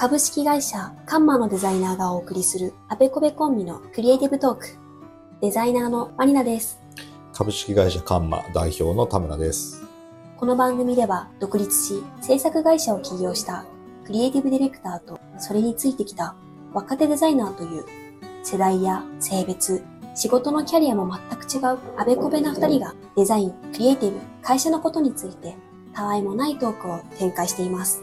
株式会社カンマのデザイナーがお送りするあべこべコンビのクリエイティブトーク。デザイナーのマリナです。株式会社カンマ代表の田村です。この番組では独立し制作会社を起業したクリエイティブディレクターとそれについてきた若手デザイナーという世代や性別、仕事のキャリアも全く違うあべこべな二人がデザイン、クリエイティブ、会社のことについてたわいもないトークを展開しています。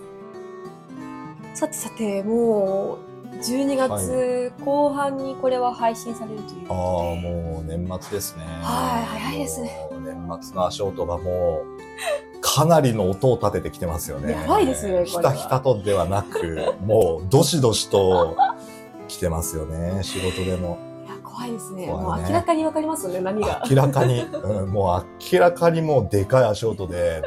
さてさて、もう12月後半にこれは配信されるというああ、ことで、もう年末ですね。はい早いですね年末の足音がもう、かなりの音を立ててきてますよね。やばいですねこひたひたとではなく、もう、どしどしと来てますよね、仕事でも。いや怖いですね。ねもう明らかにわかりますよね、波が。明らかに、うん、もう明らかにもうでかい足音で、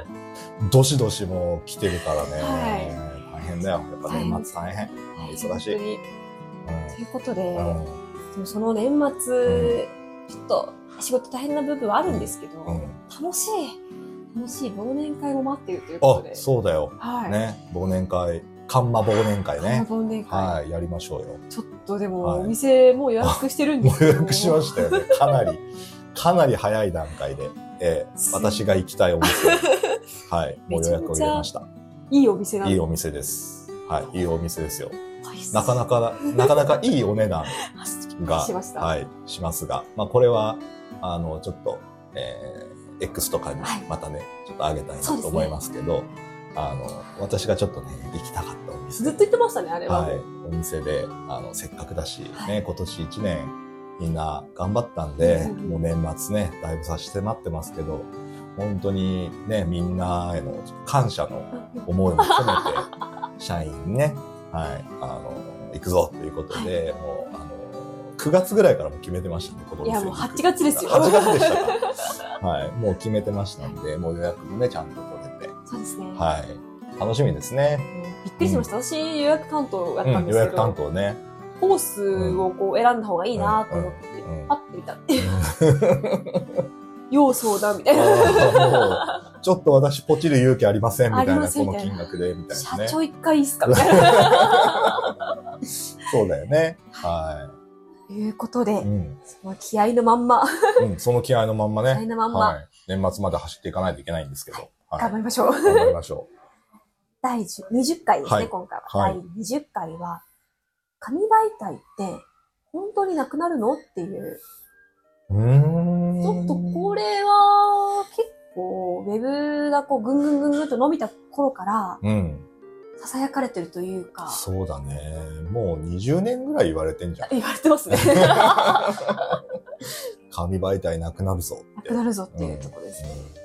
どしどしもう来てるからね。はい大変だよ。やっぱ年末大変。忙しい。ということで、でもその年末、ちょっと仕事大変な部分はあるんですけど、うん楽しい、楽しい忘年会も待っているというこあとで。、そうだよ。はい。ね、忘年会、カンマ忘年会ね。忘年会、はい、やりましょうよ。ちょっとでも、はいお店もう予約してるんですけど。予約しましたよね。かなり、かなり早い段階で、えーす私が行きたいお店を、はい、もう予約を入れました。いいお店なんで。いいお店です。はい、いいお店ですよ。はいなかなか、なかなかいいお値段が、しましたはい、しますが、まあこれは、あの、ちょっと、えー、X とかにはいまたね、ちょっとあげたいなと思いますけど、あの、私がちょっとね、行きたかったお店。ずっと言ってましたね、あれは。はい、お店で、あの、せっかくだし、はいね、今年1年、みんな頑張ったんで、うんもう年末ね、だいぶ差し迫ってますけど、本当にね、みんなへの感謝の思いも込めて、社員にね、はい、あの、行くぞということで、もう、あの、9月ぐらいからも決めてましたね、いや、もう行く8月ですよ。8月でしたか。はい、もう決めてましたんで、もう予約もね、ちゃんと取れて、そうですね。はい、楽しみですね。うんびっくりしました。私、予約担当だったうんん、ですけど、予約担当ね。コースをこう選んだ方がいいなと思って、うんうんパッて見たら、要相談みたいな。ちょっと私ポチる勇気ありませんみたいな、この金額で、みたい社なね。長一回いいっすかみたいな。そうだよね。はということで、い。うん。その気合のまんま、うん、その気合のまんまね。気合のまんまはい。年末まで走っていかないといけないんですけど。はい。頑張りましょう。頑張りましょ第10 20回ですね、はい今回は。はい第20回は、紙媒体って本当になくなるの？っていう。ちょっとこれは結構、ウェブがこうぐんぐんぐんぐんと伸びた頃から、うん。囁かれてるというか、そうだね。もう20年ぐらい言われてんじゃん。言われてますね。紙媒体なくなるぞな。くなるぞっていうところですね。うん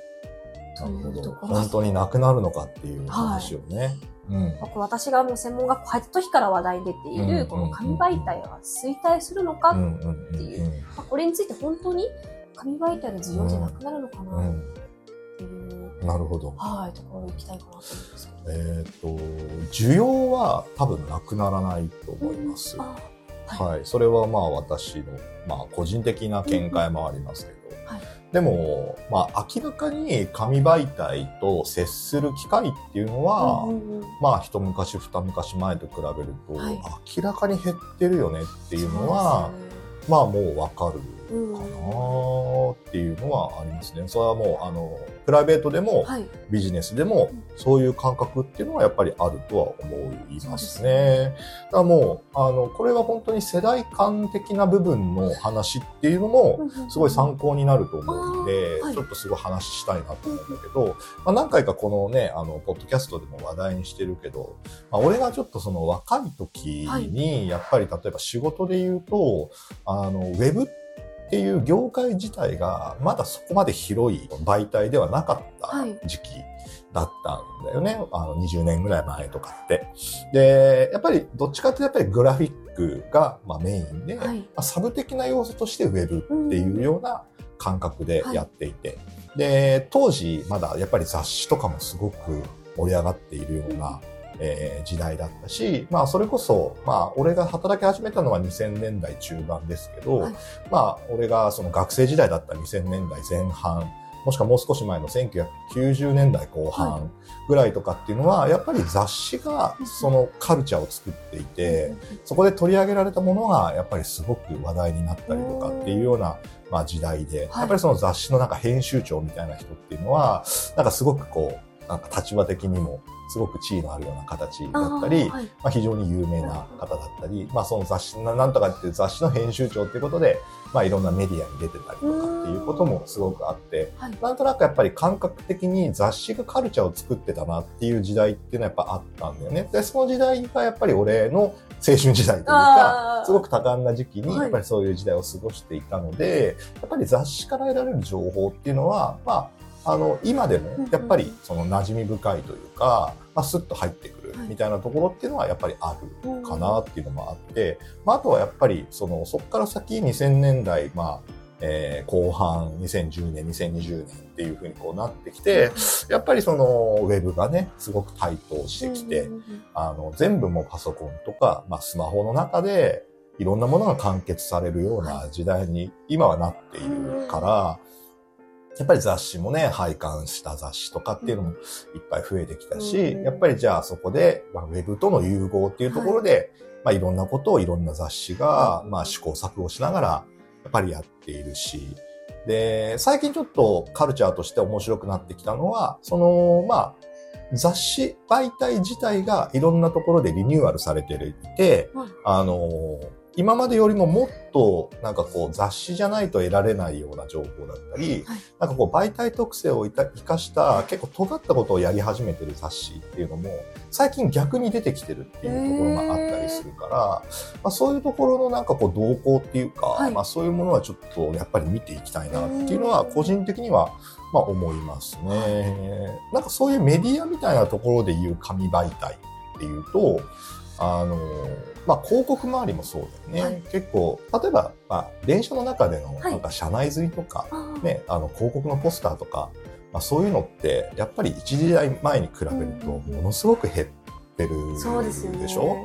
なるほど。本当になくなるのかっていう話をね。うん。こう私がもう専門学校入った時から話題に出ている、うんこの紙媒体は衰退するのか、うんまうんうんっていうあこれについて本当に紙媒体の需要じゃなくなるのかなっうん。ていう、うん。なるほど。はい、ところに行きたいかなと思うんですけど。えっ、と、需要は多分なくならないと思います。あはいはい。それはまあ私の、まあ個人的な見解もありますけど。はいでも、まあ明らかに紙媒体と接する機会っていうのは、うんうんうん。まあ一昔二昔前と比べると、はい。明らかに減ってるよねっていうのは、まあもうわかるなっていうのはありますね。それはもう、あの、プライベートでも、はい。ビジネスでもうんそういう感覚っていうのはやっぱりあるとは思いますね。だからもう、あの、これは本当に世代間的な部分の話っていうのも、すごい参考になると思うんで、ちょっとすごい話したいなと思うんだけど、まあ、何回かこのね、あの、ポッドキャストでも話題にしてるけど、まあ、俺がちょっとその若い時に、やっぱり例えば仕事で言うと、あの、ウェブっていう業界自体がまだそこまで広い媒体ではなかったはい。時期だったんだよね。あの、20年ぐらい前とかって。で、やっぱりどっちかっていうとやっぱりグラフィックがまあメインで、はい。まあサブ的な要素としてウェブっていうような感覚でやっていて、で、当時まだやっぱり雑誌とかもすごく盛り上がっているような、えー時代だったし、まあそれこそ、まあ俺が働き始めたのは2000年代中盤ですけど、はい。まあ俺がその学生時代だった2000年代前半もしくはもう少し前の1990年代後半ぐらいとかっていうのは、やっぱり雑誌がそのカルチャーを作っていて、そこで取り上げられたものがやっぱりすごく話題になったりとかっていうような、まあ時代で、やっぱりその雑誌のなんか編集長みたいな人っていうのは、なんかすごくこう、なんか立場的にもすごく地位のあるような形だったり、はい、まあ、非常に有名な方だったり、まあ、その雑誌なんとかっていう雑誌の編集長っていうことで、まあ、いろんなメディアに出てたりとかっていうこともすごくあって、はい、なんとなくやっぱり感覚的に雑誌がカルチャーを作ってたなっていう時代っていうのはやっぱあったんだよね。で、その時代がやっぱり俺の青春時代というか、すごく多感な時期に、やっぱりそういう時代を過ごしていたので、やっぱり雑誌から得られる情報っていうのは、まあ、あの、今でもやっぱりその馴染み深いというか、まあ、スッと入ってくるみたいなところっていうのはやっぱりあるかなっていうのもあって、まあ、あとはやっぱりその、そこから先2000年代、まあ、えー、後半2010年、2020年っていうふうにこうなってきて、やっぱりそのウェブがね、すごく台頭してきて、あの、全部もパソコンとか、まあスマホの中でいろんなものが完結されるような時代に今はなっているから、やっぱり雑誌もね、拝観した雑誌とかっていうのもいっぱい増えてきたし、やっぱりじゃあそこで、まあ、ウェブとの融合っていうところで、はい、まあいろんなことをいろんな雑誌が、まあ試行錯誤しながら、やっぱりやっているし、で、最近ちょっとカルチャーとして面白くなってきたのは、その、まあ、雑誌媒体自体がいろんなところでリニューアルされていて、あの、今までよりももっとなんかこう雑誌じゃないと得られないような情報だったり、はい、なんかこう媒体特性を生かした結構尖ったことをやり始めてる雑誌っていうのも最近逆に出てきてるっていうところがあったりするから、まあ、そういうところのなんかこう動向っていうか、はい、まあそういうものはちょっとやっぱり見ていきたいなっていうのは個人的にはまあ思いますね。なんかそういうメディアみたいなところでいう紙媒体っていうと、あの、まあ、広告周りもそうだよね。はい、結構、例えば、まあ、電車の中での、なんか車内釣りとか、はい、ね、あの、広告のポスターとか、まあ、そういうのって、やっぱり一時代前に比べると、ものすごく減ってるでしょ、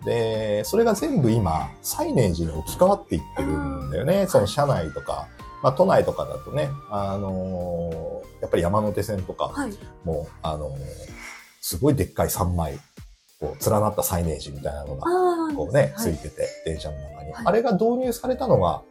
うん、で、ね、それが全部今、サイネージに置き換わっていってるんだよね。その車内とか、まあ、都内とかだとね、あのー、やっぱり山手線とかも、はい、あのー、すごいでっかい3枚こう、連なったサイネージみたいなのが、こうね、ついてて、電車の中に。あれが導入されたのが、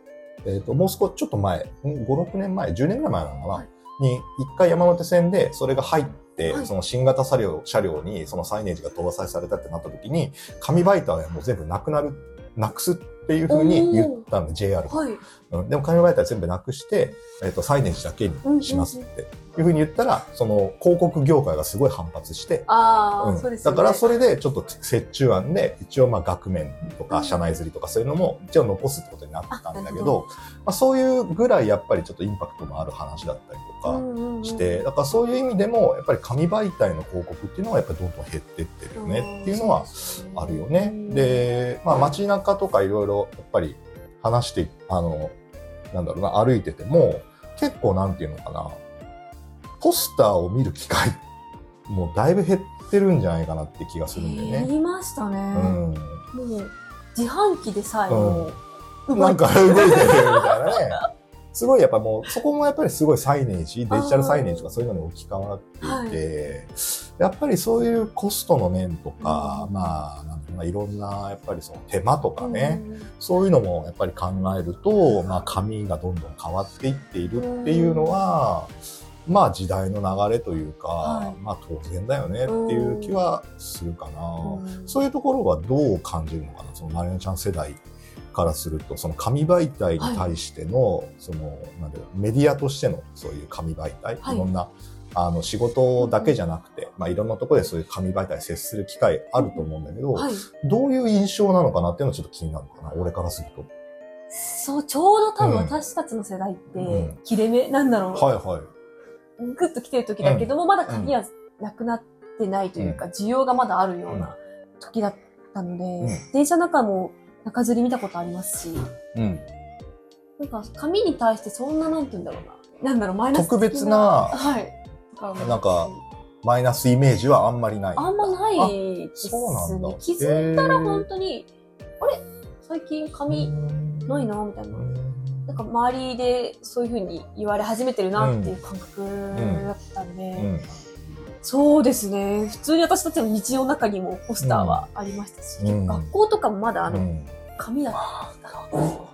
えっ、と、もう少しちょっと前、5、6年前、10年ぐらい前なのかな、に、一回山手線でそれが入って、その新型車両、車両にそのサイネージが搭載されたってなった時に、紙媒体はもう全部なくなる、なくすっていうふうに言ったんで、JR が。はいうん、でも紙媒体全部なくして、えっ、ー、と、サイネージだけにしますっていうふうに言ったら、その広告業界がすごい反発して、ああ、うん、そうですね。だからそれでちょっと折衷案で、一応まあ額面とか社内釣りとかそういうのも一応残すってことになったんだけど、まあ、そういうぐらいやっぱりちょっとインパクトのある話だったりとかして、だからそういう意味でも、やっぱり紙媒体の広告っていうのはやっぱりどんどん減ってってるよねっていうのはあるよね。で、まあ街中とかいろいろやっぱり話して、あの、なんだろうな、歩いてても、結構なんていうのかな、ポスターを見る機会、もうだいぶ減ってるんじゃないかなって気がするんだよね。減りましたね。うん。もう、自販機でさえも、うん、なんか動いてるみたいなね。すごいやっぱもう、そこもやっぱりすごいサイネージ、デジタルサイネージとかそういうのに置き換わって。いて、はい、やっぱりそういうコストの面とか、うん、まあ、なんていうか、いろんな、やっぱりその手間とかね、うん、そういうのもやっぱり考えると、まあ、紙がどんどん変わっていっているっていうのは、まあ時代の流れというか、はい、まあ当然だよねっていう気はするかな。そういうところはどう感じるのかな、そのマリナちゃん世代からすると、その紙媒体に対しての、はい、その、なんだろう、メディアとしてのそういう紙媒体、はい、いろんな、あの、仕事だけじゃなくて、まあ、いろんなところでそういう紙媒体接する機会あると思うんだけど、はい、どういう印象なのかなっていうのはちょっと気になるのかな、俺からすると。そう、ちょうど多分私たちの世代って、切れ目、なんだろう。はいはい。グッと来てる時だけども、まだ紙はなくなってないというか、需要がまだあるような時だったので、電車の中も中吊り見たことありますし、うん。なんか紙に対してそんななんて言うんだろうな。なんだろう、マイナス特別な、はい。なんか、マイナスイメージはあんまりない。あんまないですね。気づいたら本当に、あれ？最近紙ないなみたいな。なんか周りでそういうふうに言われ始めてるなっていう感覚だったんで、うんそうですね。普通に私たちの日常の中にもポスターはありましたし、うん学校とかもまだあの、うん紙だった。うん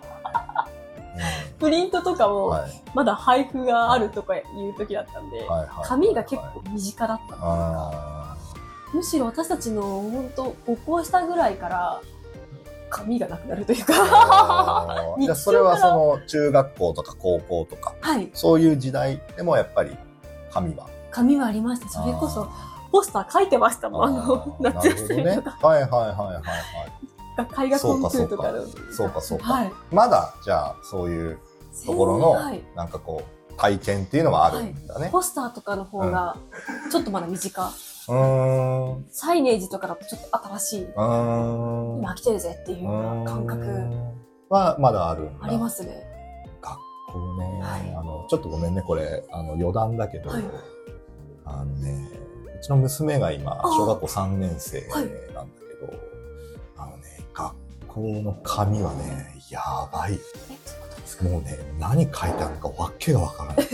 プリントとかもはい。まだ配布があるとかいう時だったんで、紙が結構身近だったんであむしろ私たちの本当5校下ぐらいから紙がなくなるというー。か、それはその中学校とか高校とかはい、そういう時代でもやっぱり紙は。紙はありました。それこそあポスター書いてましたもん。あーの、な夏休みとか、はいはいはいはいはい絵画コンクールとかの。そうかそうか。はい。まだじゃあそういうところのはい。なんかこう体験っていうのはあるんだね、ポスターとかの方が、ちょっとまだ身近。うーん。サイネージとかだとちょっと新しい。うーん。今来てるぜっていう感覚。はままだあるありますね。学校ね、はい。あのちょっとごめんねこれ。あの余談だけど、はい。あのねうちの娘が今あ小学校3年生なんだはいけ校の紙はねやばい。もうね何書いてあるのかわけがわからない。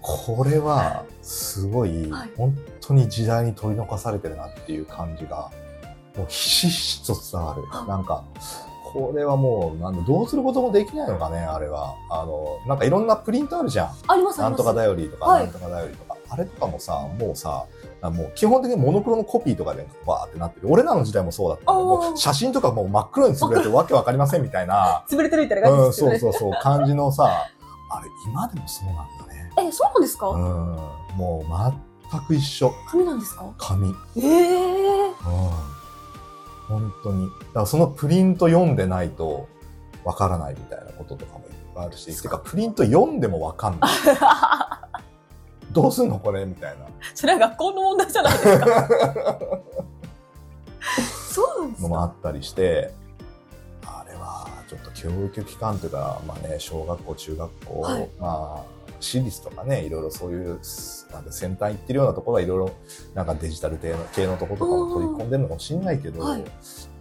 これはすごい、はい。本当に時代に取り残されてるなっていう感じがもうひしひしと伝わる。あなんかこれはもうなんだどうすることもできないのかねあれは。あのなんかいろんなプリントあるじゃん。ありますあります。なんとかだよりとか、はい。なんとかだよりとか。あれとかもさもうさもう基本的にモノクロのコピーとかでバーってなってる俺らの時代もそうだったもう写真とかもう真っ黒に潰れてわけわかりませんみたいな潰れてるみたいな感じうん、ですけどね。そうそうそう、感じのさ、あれ、今でもそうなんだね。え、そうなんですか、うん、もう全く一緒。紙なんですか？紙。うん。ええ本当に。だからそのプリント読んでないとわからないみたいなこととかもいっぱいあるし、てかプリント読んでもわかんない。どうすんのこれみたいな。それは学校の問題じゃないですか。そうなんですか？のもあったりして、あれはちょっと教育機関というか、まあね、小学校、中学校、はい。まあ、私立とかね、いろいろそういう、なんか先端行ってるようなところはいろいろ、なんかデジタル系の系のところとかも取り込んでるのかもしれないけど、はい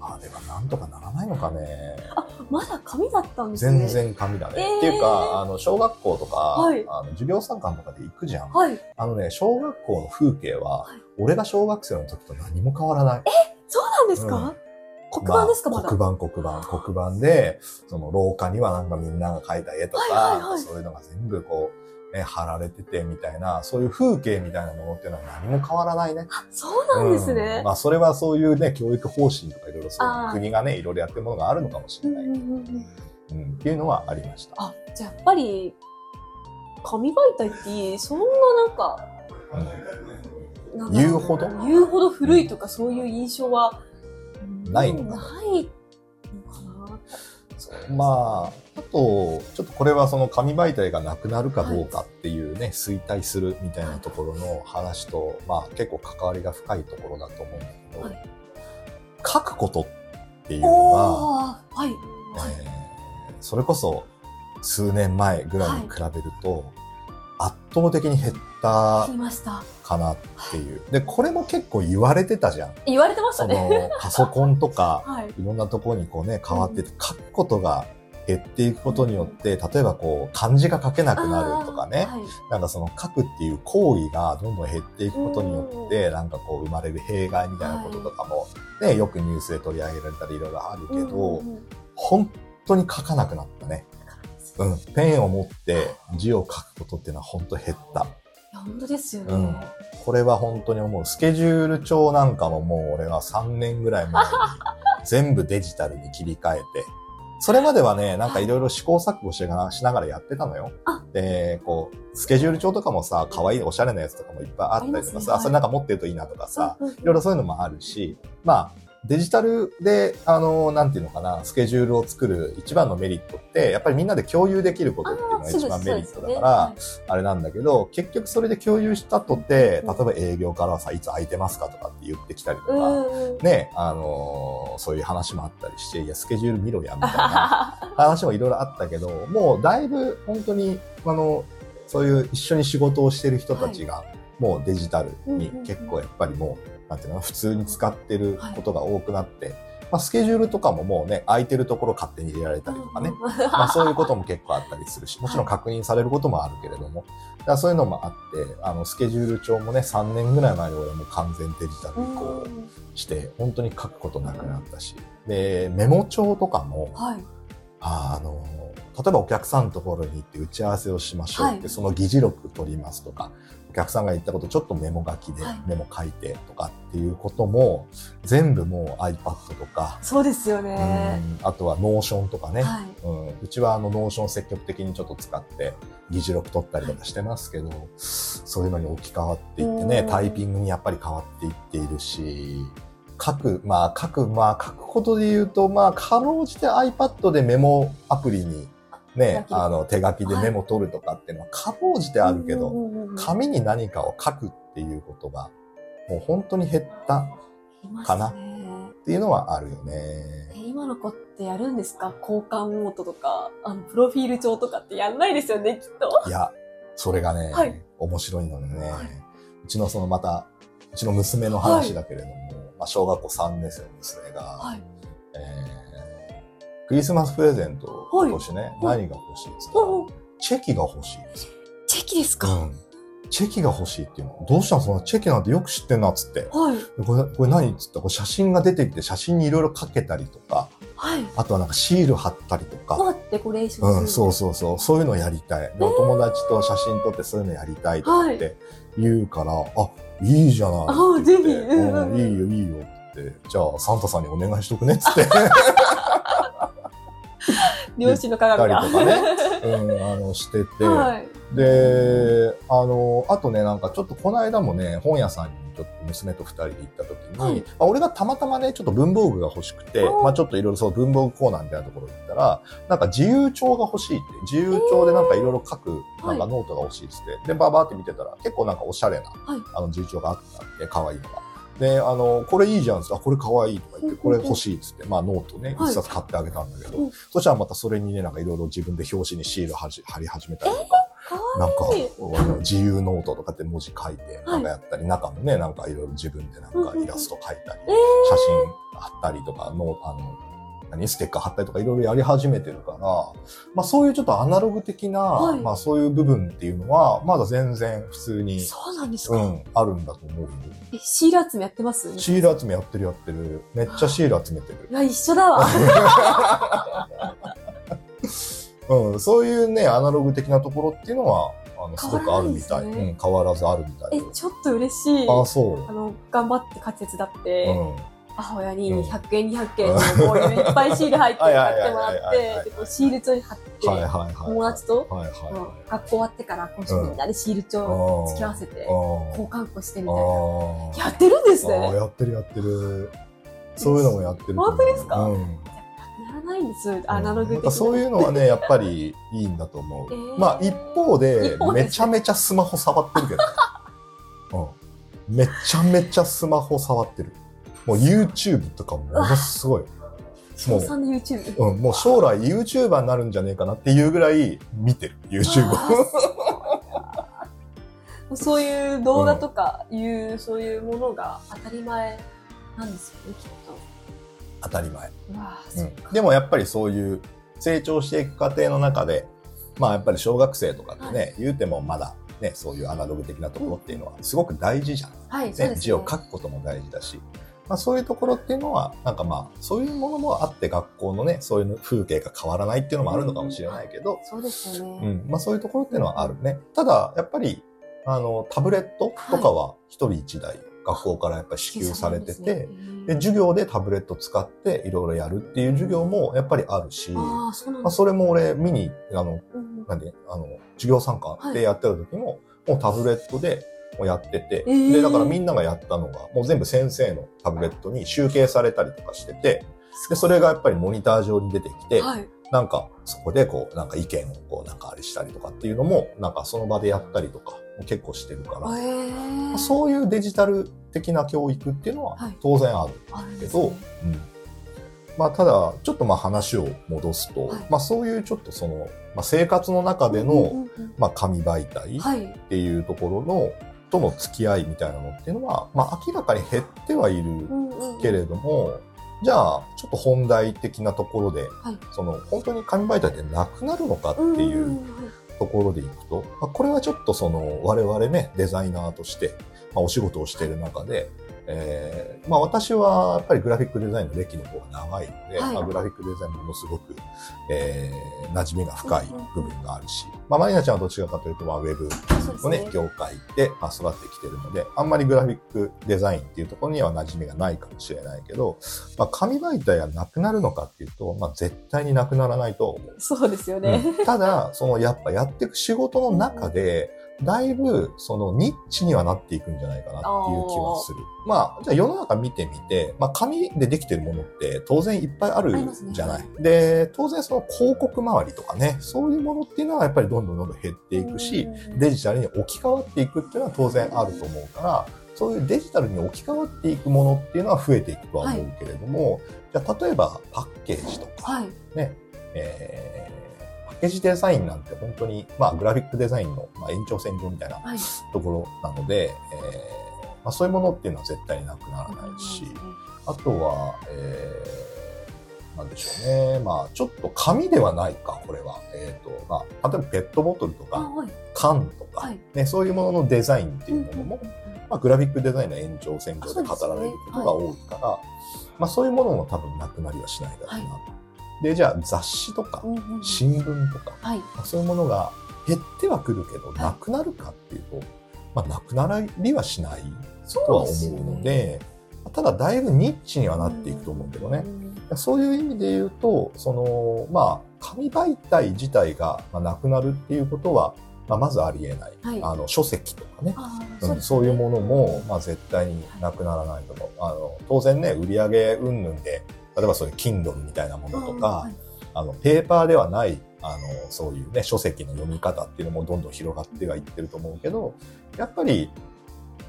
あれはなんとかならないのかね。あ、まだ紙だったんですね。全。然紙だね。えーっていうか、あの、小学校とか、はいあの授業参観とかで行くじゃん。はい。あのね、小学校の風景は、はい俺が小学生の時と何も変わらない。そうなんですか、うん黒板ですか、まだ？黒板、黒板、黒板で、その廊下にはなんかみんなが描いた絵とか、はいはいはいそういうのが全部こう、ね、貼られててみたいな、そういう風景みたいなものっていうのは何も変わらないね。あ、そうなんですうねん。まあそれはそういうね、教育方針とかいろいろそう国がね、いろいろやってるものがあるのかもしれない。うんっていうのはありました。あ、じゃあやっぱり、紙媒体ってそんななんか、言うほど？言うほど古いとかそういう印象は、ないのかな？ないのかな。うんまあ、あと、ちょっとこれはその紙媒体がなくなるかどうかっていうね、衰退するみたいなところの話と、まあ結構関わりが深いところだと思うんだけど、はい書くことっていうのは、はい。はい。えーそれこそ数年前ぐらいに比べると、圧倒的に減ったました。かなっていう。で、これも結構言われてたじゃん。言われてましたそね。のパソコンとか、はい。いろんなところにこうね、変わってて、書くことが減っていくことによって、例えばこう、漢字が書けなくなるとかね、はいなんかその書くっていう行為がどんどん減っていくことによって、なんかこう生まれる弊害みたいなこととかも、ね、よくニュースで取り上げられたりいろいろあるけど、本当に書かなくなったね。うん。ペンを持って字を書くことっていうのは本当減った。いや、本当ですよね。うん。これは本当に思う。スケジュール帳なんかももう俺は3年ぐらい前に 全部デジタルに切り替えて、それまではね、なんかいろいろ試行錯誤しながらしながらやってたのよ。あ。で、こう、スケジュール帳とかもさ、可愛いおしゃれなやつとかもいっぱいあったりとかさ、ね。はい。それなんか持ってるといいなとかさ、いろいろそういうのもあるし、まあ、デジタルで、あの、なんていうのかな、スケジュールを作る一番のメリットって、やっぱりみんなで共有できることっていうのが一番メリットだから、あれなんだけど、結局それで共有したとて、例えば営業からはさ、いつ空いてますかとかって言ってきたりとか。ね、あのーそういう話もあったりして、いや、スケジュール見ろや、みたいな 話もいろいろあったけど、もうだいぶ本当に、あの、そういう一緒に仕事をしてる人たちが、もうデジタルに結構やっぱりもう、なんていうの、普通に使ってることが多くなってまあ、スケジュールとかももうね、空いてるところ勝手に入れられたりとかね。まあ、そういうことも結構あったりするし、もちろん確認されることもあるけれども、だからそういうのもあって、あの、スケジュール帳もね、3年ぐらい前に俺も完全デジタル移行して、本当に書くことなくなったし、で、メモ帳とかも、はい。あの、例えばお客さんのところに行って打ち合わせをしましょうって、はい。その議事録取りますとか、お客さんが言ったことちょっとメモ書きではいメモ書いてとかっていうことも、全部もう iPad とか、そうですようね。んあとは Notion とかね、はい。うん、うちはあの Notion 積極的にちょっと使って議事録取ったりとかしてますけど、そういうのに置き換わっていってねうん、タイピングにやっぱり変わっていっているし、書く、まあ書く、まあ書くことで言うと、まあかろうじて iPad でメモアプリにね、手書きで。あの手書きでメモ取るとかっていうのはかろうじてあるけど、紙に何かを書くっていうことがもう本当に減ったかな。っていうのはあるよね。え。今の子ってやるんですか？交換ノートとか、あの、プロフィール帳とかってやんないですよね、きっと。いや、それがね、はい。面白いのでね、はい。うちのそのまた、うちの娘の話だけれども、まあ小学校3年生の娘が、はい。えークリスマスプレゼント今年ね、はい何が欲しいですか、おおチェキが欲しいです。チェキですか、うん。チェキが欲しいっていうの。どうしたの？そのチェキなんてよく知ってんなっつって。はい。これ、これ何っつった？らこれ写真が出てきて写真にいろいろかけたりとか、はい。あとはなんかシール貼ったりとか、デコレーションうん、そうそうそう。そういうのやりたい。でお友達と写真撮ってそういうのやりたいとかって言うから、あ、いいじゃないって言って。あぜひうんうんいいよ、いいよって。じゃあ、サンタさんにお願いしとくねっつって。両親の鏡が。とかねうん、あの、してて。はい。で、あの、あとね、なんかちょっとこの間もね、本屋さんにちょっと娘と二人で行った時に、はいまあ、俺がたまたまね、ちょっと文房具が欲しくて、まあちょっといろいろそう文房具コーナーみたいなところ行ったら、なんか自由帳が欲しいって、自由帳でなんかいろいろ書く、なんかノートが欲しいっつって、で、バーバーって見てたら、結構なんかおしゃれな、はいあの自由帳があったんで、可愛いのが。で、あの、これいいじゃんっつって、あ、これ可愛いとか言って、これ欲しいっつって、まあノートね、はい。一冊買ってあげたんだけど、うん。そしたらまたそれにね、なんかいろいろ自分で表紙にシール貼り 貼り始めたりとか、かなんか自由ノートとかって文字書いて、なんかやったり、中もね、なんかいろいろ自分でなんかイラスト書いたり、えー。写真貼ったりとか、のあの、何ステッカー貼ったりとかいろいろやり始めてるから、まあそういうちょっとアナログ的な、はいまあそういう部分っていうのは、まだ全然普通に、そうなんですか、うん、あるんだと思うよ。え、シール集めやってます？シール集めやってるやってる。めっちゃシール集めてるい。や、一緒だわ。うん、そういうね、アナログ的なところっていうのは、あの、すごくあるみたい。ねうん、変わらずあるみたいえ、ちょっと嬉しい。あ、そあの、頑張って家手伝っう。て、うん。母親にうん100円、200円のこういういっぱいシール入って買はいってもらって、シール帳に貼って。友達と。学校終わってから今週みんなでシール帳うん付き合わせて、あ交換っこしてみたいな。あやってるんですね。やってるやってる。そういうのもやってる。本当ですか？うん。ならないんです、アナログ的な。なんかそういうのはね、やっぱりいいんだと思う。えーまあ一方でめちゃめちゃスマホ触ってるけどね。うん。めちゃめちゃスマホ触ってる。もう YouTube とかもものすごい。小3の YouTube？うん、もう将来 YouTuber になるんじゃねえかなっていうぐらい見てる、YouTube を。そういう動画とかいう、そういうものが当たり前なんですよね、きっ当たり前。と。うん、でもやっぱりそういう成長していく過程の中で、まあやっぱり小学生とかってね、は言うてもまだね、そういうアナログ的なところっていうのはすごく大事じゃん。はい、そうね、です、ね。字を書くことも大事だし、まあそういうところっていうのは、なんかまあそういうものもあって学校のね、そういう風景が変わらないっていうのもあるのかもしれないけど、そうですよね。うん、まあそういうところっていうのはあるね。ただ、やっぱり、あの、タブレットとかは一人一台学校からやっぱり支給されてて、で、授業でタブレット使っていろいろやるっていう授業もやっぱりあるし、まああ、そうなんあ、それも俺見に、あの、うんなんで、あの、授業参加でやってた時も、もうタブレットでもうやってて、えーで、だからみんながやったのが、もう全部先生のタブレットに集計されたりとかしてて、で、それがやっぱりモニター上に出てきて、はい。なんか、そこでこう、なんか意見をこう、なんかあれしたりとかっていうのも、なんかその場でやったりとか、結構してるから、えー、そういうデジタル的な教育っていうのははい当然あるけど、ですねうん。まあ、ただ、ちょっとまあ話を戻すと、はいまあそういうちょっとその、まあ生活の中での、うんうんうんまあ紙媒体っはい。ていうところの、との付き合いみたいなのっていうのは、まあ明らかに減ってはいるうんうんけれども、じゃあ、ちょっと本題的なところで、はい。その、本当に紙媒体ってなくなるのかっていうところでいくと、まあ、これはちょっとその、我々ね、デザイナーとして、まあ、お仕事をしている中で、えーまあ私はやっぱりグラフィックデザインの歴の方が長いので、はいまあ、グラフィックデザインものすごく、えー、馴染みが深い部分があるし、まあマリナちゃんはどちらかというと、まあウェブのね、ね。業界でまあ育ってきてるので、あんまりグラフィックデザインっていうところには馴染みがないかもしれないけど、まあ紙媒体がなくなるのかっていうと、まあ絶対になくならないと思う。そうですよね。うんただ、そのやっぱやっていく仕事の中で、だいぶそのニッチにはなっていくんじゃないかなっていう気はする。まあ、じゃあ世の中見てみて、まあ紙でできてるものって当然いっぱいあるじゃない。で、当然その広告周りとかね、そういうものっていうのはやっぱりどんどんどんどん減っていくし、デジタルに置き換わっていくっていうのは当然あると思うから、そういうデジタルに置き換わっていくものっていうのは増えていくとは思うけれども、じゃあ例えばパッケージとか、はい。ね、えーパッケージデザインなんて本当に、まあ、グラフィックデザインの、まあ、延長線上みたいなはい。ところなので、えーまあ、そういうものっていうのは絶対になくならないし、あとは、えーなんでしょうね。まあ、ちょっと紙ではないか、これは。えっ、と、まあ、例えばペットボトルとか、あはい。缶とか、はいね、そういうもののデザインっていうものも、まあ、グラフィックデザインの延長線上で語られることが多いから、まあ、そういうものも多分なくなりはしないだろうなと。で、じゃあ雑誌とか、新聞とか、そういうものが減ってはくるけど、いなくなるかっていうと、まあ、なくなりはしないそとは思うので、ただだいぶニッチにはなっていくと思うけどね。うんそういう意味で言うと、その、まあ、紙媒体自体がまあなくなるっていうことは、まあ、まずありえない。はいあの、書籍とかね。あーうんですそういうものも、まあ、絶対になくならないと思う。あの、当然ね、売り上げ云々で、例えばそういう Kindle みたいなものとか、はいあの、ペーパーではない、あの、そういうね、書籍の読み方っていうのもどんどん広がってはいってると思うけど、やっぱり、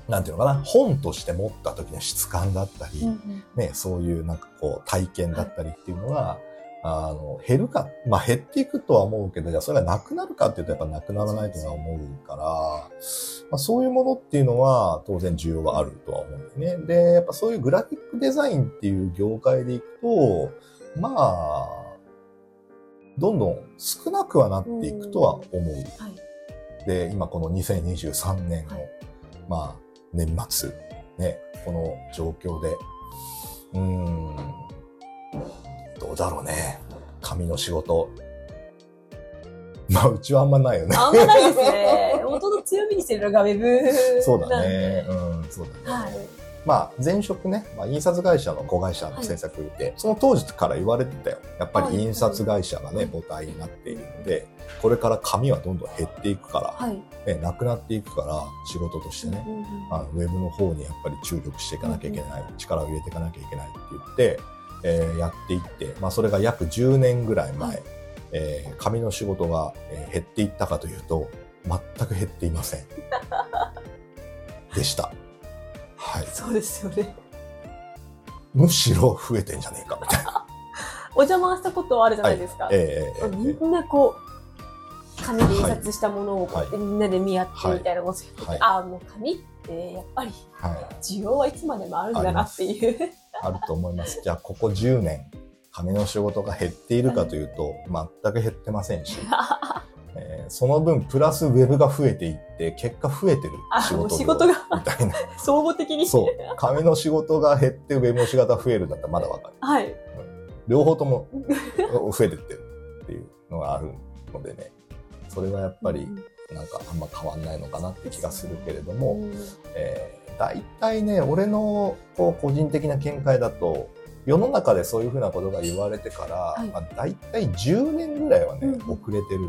なんていうのかな、本として持った時の質感だったり、うんうん。ね、そういうなんかこう体験だったりっていうのが、あの、減るか、まあ減っていくとは思うけど、じゃあそれがなくなるかっていうとやっぱなくならないとは思うから、まあ、そういうものっていうのは当然需要はあるとは思うんだよね。で、やっぱそういうグラフィックデザインっていう業界でいくと、まあ、どんどん少なくはなっていくとは思う。はい。で、今この2023年の、はいまあ、年末、ね、この状況で、うーん、どうだろうね。紙の仕事。まあ、うちはあんまないよね。あんまないですね。元の強みにしてるのがウェブ。そうだね。。うん、そうだね。はい。まあ、前職ね、まあ、印刷会社の子会社の制作で、その当時から言われてたよ。やっぱり印刷会社がね、母体になっているので、これから紙はどんどん減っていくから、はい。ね、なくなっていくから、仕事としてね、うんうんうんあのウェブの方にやっぱり注力していかなきゃいけない、力を入れていかなきゃいけないって言って、えーやっていって、まあそれが約10年ぐらい前、はいえー紙の仕事が、えー減っていったかというと、全く減っていません。でした。はい。そうですよね。むしろ増えてんじゃねえか、みたいな。お邪魔したことあるじゃないですか。えーえーえーみんなこう、紙で印刷したものをみんなで見合ってみたいなことはいあの紙ってやっぱりはい。需要はいつまでもあるんだなっていう。あると思います。じゃあ、ここ10年、紙の仕事が減っているかというと、全く減ってませんし、えーその分、プラスウェブが増えていって、結果増えてるあ仕事仕事がみたいな。総合的に。そう。紙の仕事が減って、ウェブの仕事が増えるんだったらまだわかる。はい。両方とも増えてってるっていうのがあるのでね。それはやっぱり、なんかあんま変わんないのかなって気がするけれども、うん。えー、大体ね、俺のこう個人的な見解だと、世の中でそういうふうなことが言われてから、い。まあ、大体10年ぐらいはね、うん遅れてる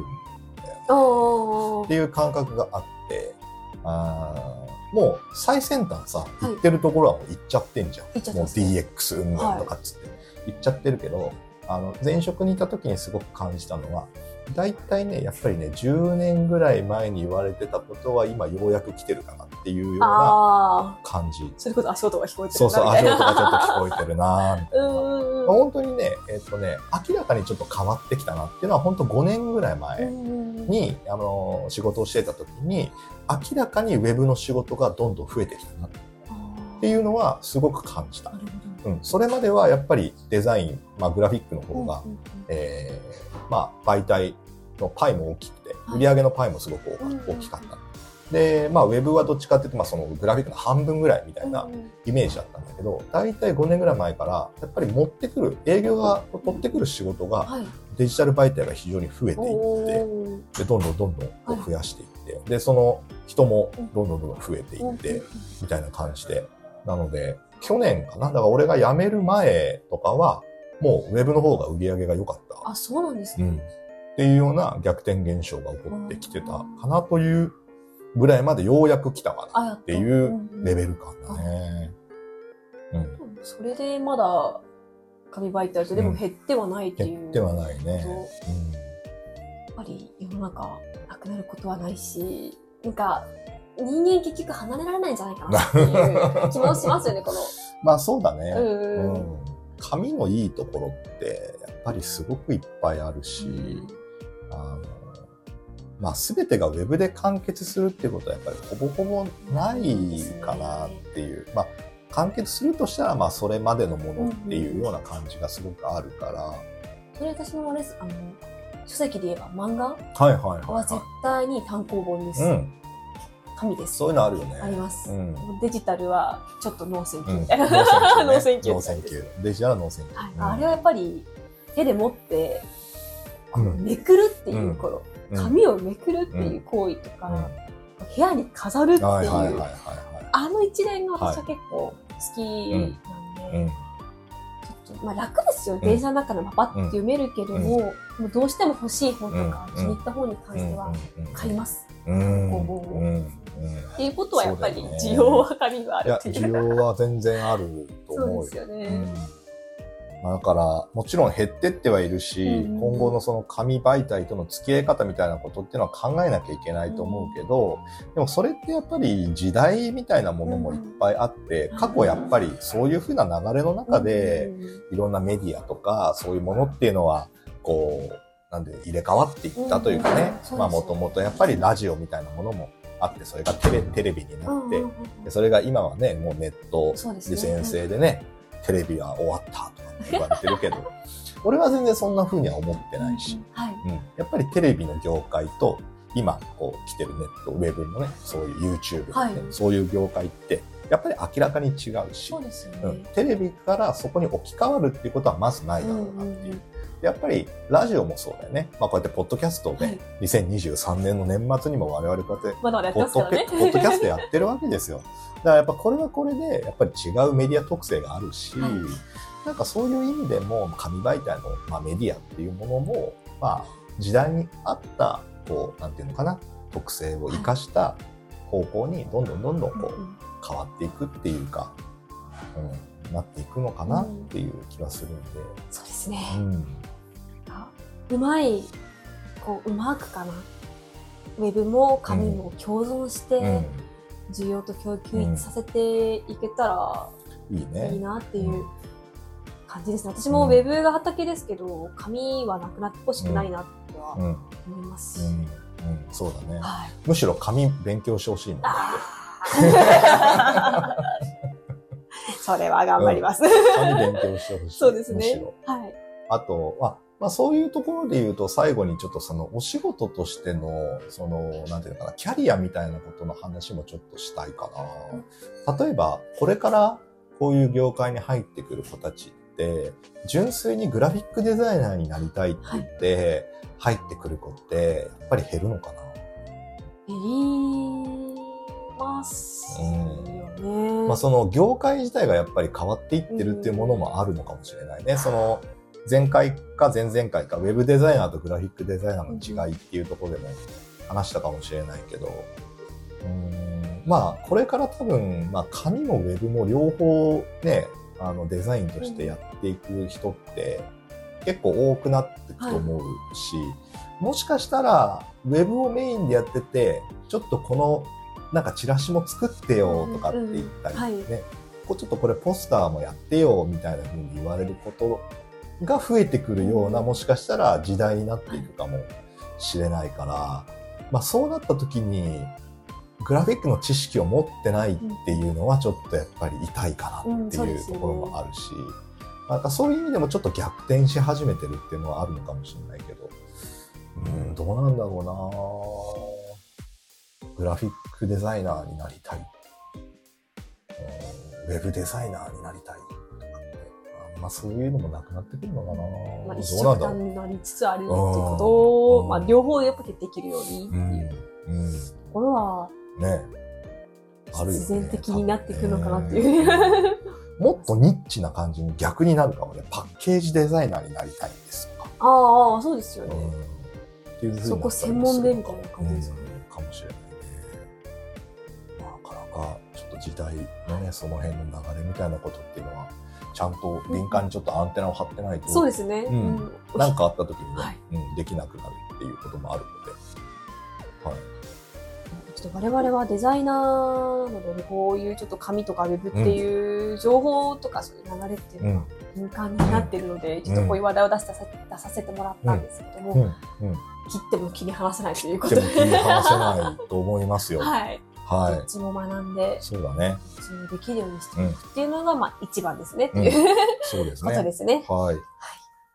おー。っていう感覚があって、あーもう最先端さ、い。行ってるところはもう行っちゃってんじゃん。もう DX 運動とかっつって、行っちゃってるけど、あの、前職にいた時にすごく感じたのは、大体ね、やっぱりね、10年ぐらい前に言われてたことは今ようやく来てるかなっていうような。感じ。それこそ足音が聞こえてるそうそう、足音がちょっと聞こえてるなみたいな。うんまあ本当にね、えっ、とね、明らかにちょっと変わってきたなっていうのは本当5年ぐらい前うんに、あの、仕事をしてた時に、明らかにウェブの仕事がどんどん増えてきたなっていうのはすごく感じたな。るほどうん、それまではやっぱりデザイン、まあ、グラフィックの方が、うんうんうん。えーまあ、媒体のパイも大きくて、はい。売り上げのパイもすごく大きかった。で、まあ、ウェブはどっちかっていうと、まあ、そのグラフィックの半分ぐらいみたいなイメージだったんだけど、大体5年ぐらい前から、やっぱり持ってくる、営業が取ってくる仕事がはい。デジタル媒体が非常に増えていって、で、どんどんどんどん増やしていって、で、その人もどんどんどんどん増えていうんって、みたいな感じで。なので、去年かな？だから俺が辞める前とかは、もうウェブの方が売り上げが良かった。あ、そうなんですね。うん。っていうような逆転現象が起こってきてたかなというぐらいまでようやく来たかなっっていうレル。ベル感だね。うん。それでまだ紙媒体とでも減ってはないっていう。減ってはないね。やっぱり世の中なくなることはないし、なんか人間結局離れられないんじゃないかなっていう気もしますよね、この。まあそうだね。うんうん。紙のいいところって、やっぱりすごくいっぱいあるし、あの、まあ全てがウェブで完結するっていうことはやっぱりほぼほぼないかなっていう。まあ完結するとしたらまあそれまでのものっていうような感じがすごくあるから。それ私もあれです、あの、書籍で言えば漫画はいはいは絶対に単行本です。うん。紙です。そういうのあるよね。ありますうん。デジタルはちょっとノーセンキうんューみたいな。ノノーーセンキューね。センキューノーセンキュー。デジタルはノーセンキュー。はい、あれはやっぱり手で持って、うんめくるっていう、このうん紙をめくるっていう行為とか、うん部屋に飾るっていう。あの一連が私ははい結構好きなんで、うん。ちょっとまあ楽ですよ、電車の中でもパパッて読めるけども、もうどうしても欲しい本とか、うん気に入った本に関しては買います。うん。うん。工房をうん。うん。っていうことはやっぱり需要は紙があるっていう。需要は全然あるとそう思うよ。ですよね。だから、もちろん減ってってはいるし、うん今後のその紙媒体との付き合い方みたいなことっていうのは考えなきゃいけないと思うけど、でもそれってやっぱり時代みたいなものもいっぱいあって、うん過去やっぱりそういうふうな流れの中で、うんいろんなメディアとか、そういうものっていうのは、こう、なんで入れ替わっていったというかね、うんまあもともとやっぱりラジオみたいなものもあって、それがテレテレビになって、でそれが今はね、もうネットで先生でね、テレビは終わったとか言われてるけど、俺は全然そんな風には思ってないし、はい。うん、やっぱりテレビの業界と、今、こう、来てるネット、ウェブのね、そういう YouTube とかね、はい。そういう業界って、やっぱり明らかに違うし、そうですよね。うん、テレビからそこに置き換わるっていうことはまずないだろうなっていう。うんうんうんやっぱりラジオもそうだよね。まあこうやってポッドキャストをね、はい2023年の年末にも我々こうやってまだまだやってポッドますからね。キャポッドキャストやってるわけですよ。だからやっぱこれはこれで、やっぱり違うメディア特性があるし、はいなんかそういう意味でも、紙媒体の、まあ、メディアっていうものも、まあ、時代に合った、こう、なんていうのかな、特性を生かした方向にどんどんどんどんこう、うんうん変わっていくっていうか、うん、なっていくのかなっていう気はするんで、そうですね。うん。あうまい、こう、うまくかな。ウェブも紙も共存して、うん。需要と供給させていけたらいいいいね。なっていう感じですね。私もウェブが畑ですけど、紙はなくなってほしくないなってはうん。うん。思いますし。うん。そうだね。はい。むしろ紙勉強してほしいも それは頑張ります。紙勉強してほしい。そうですね。はい。あと、まあ、まあそういうところで言うと最後にちょっとそのお仕事としての、その、なんていうのかな、キャリアみたいなことの話もちょっとしたいかな。例えば、これからこういう業界に入ってくる子たちって、純粋にグラフィックデザイナーになりたいって言って、入ってくる子って、やっぱり減るのかな。減りますよね。まあその業界自体がやっぱり変わっていってるっていうものもあるのかもしれないね。その前回か前々回かウェブデザイナーとグラフィックデザイナーの違いっていうところでも話したかもしれないけど、うーんまあこれから多分、まあ紙もウェブも両方ね、あのデザインとしてやっていく人って結構多くなっていくと思うし、もしかしたらウェブをメインでやってて、ちょっとこのなんかチラシも作ってよとかって言ったりね、うんうん。はい。こうちょっとこれポスターもやってよみたいな風に言われることが増えてくるようなもしかしたら時代になっていくかもしれないから、まあそうなった時にグラフィックの知識を持ってないっていうのはちょっとやっぱり痛いかなっていうところもあるし、なんかそういう意味でもちょっと逆転し始めてるっていうのはあるのかもしれないけど、うん、どうなんだろうな。グラフィックデザイナーになりたい。ウェブデザイナーになりたいとかって、あそういうのもなくなってくるのかな、まあ、一。緒になりつつあるってことを、うんまあ、両方やっぱできるようにってうんいうとうんころは、ねあるよね必然的になっていくのかなっていう。ねもっとニッチな感じに逆になるかもね。パッケージデザイナーになりたいんですとか。ああ、そうですよね。うんそこ専門でみたいな感じですよね。うんかもしれないね。なかなかちょっと時代のね、その辺の流れみたいなことっていうのは、ちゃんと敏感にちょっとアンテナを張ってないと、そうですね。うんうんなんかあった時にね、はいうん、できなくなるっていうこともあるので。はい。ちょっと我々はデザイナーなので、こういうちょっと紙とかウェブっていう情報とかそういう流れっていうのは敏感になってるので、ちょっとこういう話題を出さ出させてもらったんですけども。切っても切り離せないということで。でも切り離せないと思いますよ。はい。はいどっ。ちも学んで、そうだね。それをできるようにしていくっていうのが、まあ一番ですねってうんいう、そうですことでね。すね。はい。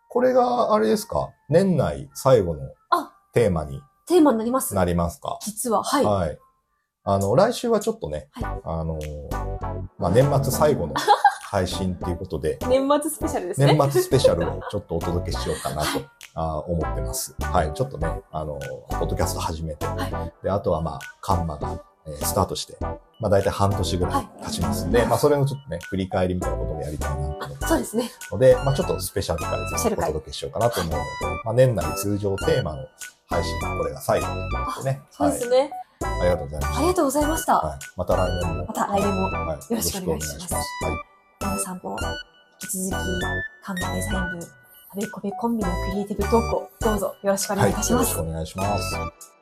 これが、あれですか？年内最後のあテーマにテーマになります。なりますか？実は、はい。はい。あの、来週はちょっとね、はあの、まあ、年末最後の 配信っていうことで、年末スペシャルですね。年末スペシャルを ちょっとお届けしようかなと、あ思ってます。はい。ちょっとね、あの、ポッドキャスト始めて、はで、あとはまあ、カンマが、えースタートして、まあ、大体半年ぐらい経ちますんで、まあ、それのちょっとね、振り返りみたいなこともやりたいなと思ってあそうですね。ので、まあ、ちょっとスペシャル回スペシャル回お届けしようかなと思うので、まあ、年内通常テーマの配信、これが最後ということでね。そうですね。はい。ありがとうございました。ありがとうございました。はい。また来年も。また来年もはい。よろしくお願いしますはい。皆さんも引き続き、カンナデザイン部、あべこべコンビのクリエイティブトークをどうぞよろしくお願いいたします。はい、よろしくお願いします。